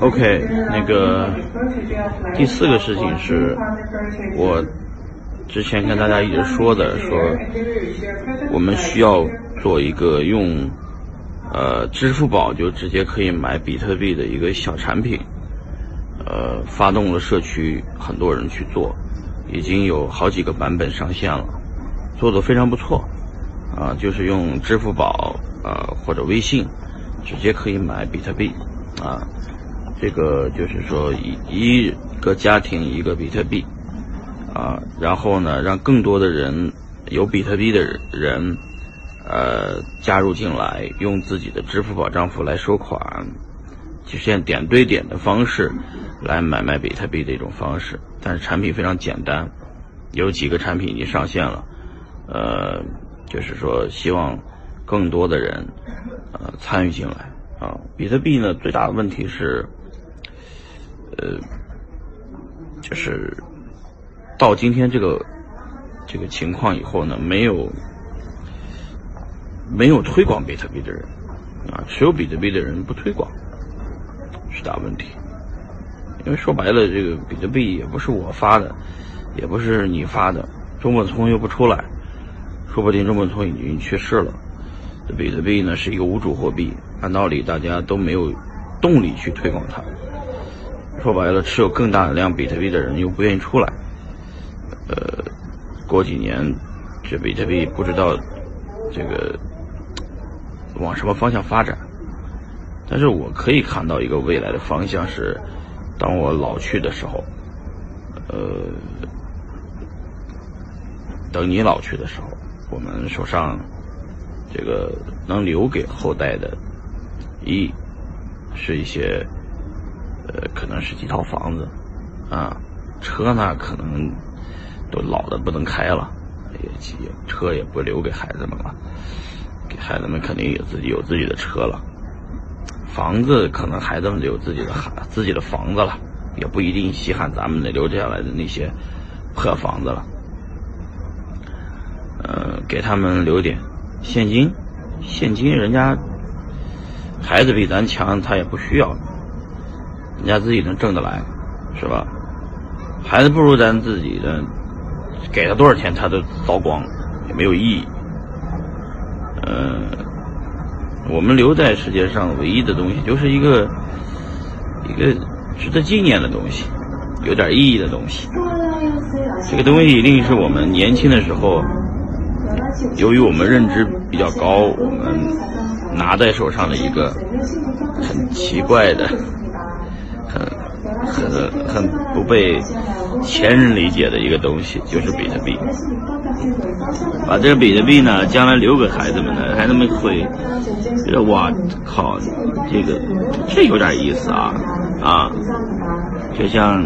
OK，那个第四个事情是，我之前跟大家一直说的，说我们需要做一个用呃支付宝就直接可以买比特币的一个小产品，呃，发动了社区很多人去做，已经有好几个版本上线了，做的非常不错，啊，就是用支付宝啊或者微信直接可以买比特币。啊，这个就是说一一个家庭一个比特币，啊，然后呢，让更多的人有比特币的人，呃，加入进来，用自己的支付宝账户来收款，实现点对点的方式来买卖比特币的一种方式。但是产品非常简单，有几个产品已经上线了，呃，就是说希望更多的人呃参与进来。啊，比特币呢最大的问题是，呃，就是到今天这个这个情况以后呢，没有没有推广比特币的人啊，持有比特币的人不推广是大问题。因为说白了，这个比特币也不是我发的，也不是你发的，中本聪又不出来，说不定中本聪已经去世了。比特币呢是一个无主货币，按道理大家都没有动力去推广它。说白了，持有更大量比特币的人又不愿意出来。呃，过几年这比特币不知道这个往什么方向发展。但是我可以看到一个未来的方向是，当我老去的时候，呃，等你老去的时候，我们手上。这个能留给后代的，一是一些，呃，可能是几套房子，啊，车呢可能都老的不能开了，也也车也不留给孩子们了，给孩子们肯定也自己有自己的车了，房子可能孩子们有自己的孩自己的房子了，也不一定稀罕咱们的留下来的那些破房子了，呃，给他们留点。现金，现金，人家孩子比咱强，他也不需要，人家自己能挣得来，是吧？孩子不如咱自己的，给他多少钱他都糟光，也没有意义。嗯，我们留在世界上唯一的东西，就是一个一个值得纪念的东西，有点意义的东西。这个东西一定是我们年轻的时候。由于我们认知比较高，我们拿在手上的一个很奇怪的、很很很不被前人理解的一个东西，就是比特币。把这个比特币呢，将来留给孩子们呢，孩子们会觉得哇靠，这个这有点意思啊啊！就像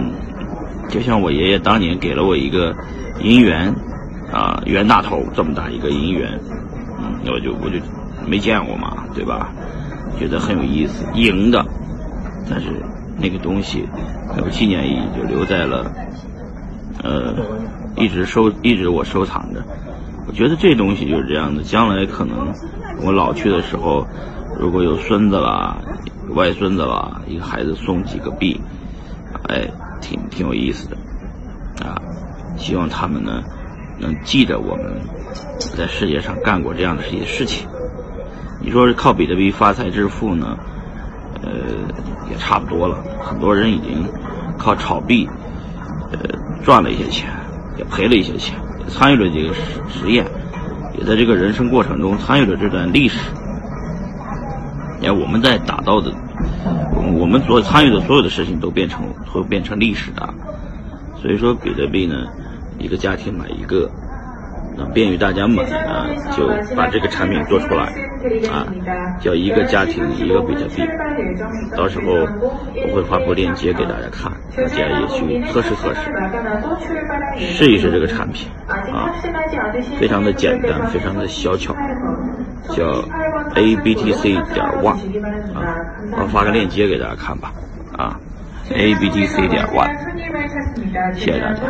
就像我爷爷当年给了我一个银元。啊，袁大头这么大一个银元，嗯，我就我就没见过嘛，对吧？觉得很有意思，银的，但是那个东西有纪念意义，就留在了，呃，一直收，一直我收藏着。我觉得这东西就是这样的，将来可能我老去的时候，如果有孙子啦、外孙子啦，一个孩子送几个币，哎，挺挺有意思的，啊，希望他们呢。能记着我们在世界上干过这样的一些事情。你说是靠比特币发财致富呢？呃，也差不多了。很多人已经靠炒币，呃，赚了一些钱，也赔了一些钱，也参与了这个实实验，也在这个人生过程中参与了这段历史。你看，我们在打造的，我们所参与的所有的事情都变成会变成历史的。所以说，比特币呢？一个家庭买一个，那便于大家买啊，就把这个产品做出来啊，叫一个家庭一个比特币。到时候我会发布链接给大家看，大家也去测试测试，试一试这个产品啊，非常的简单，非常的小巧，叫 A B T C 点 one 啊，我发个链接给大家看吧啊，A B T C 点 one，谢谢大家。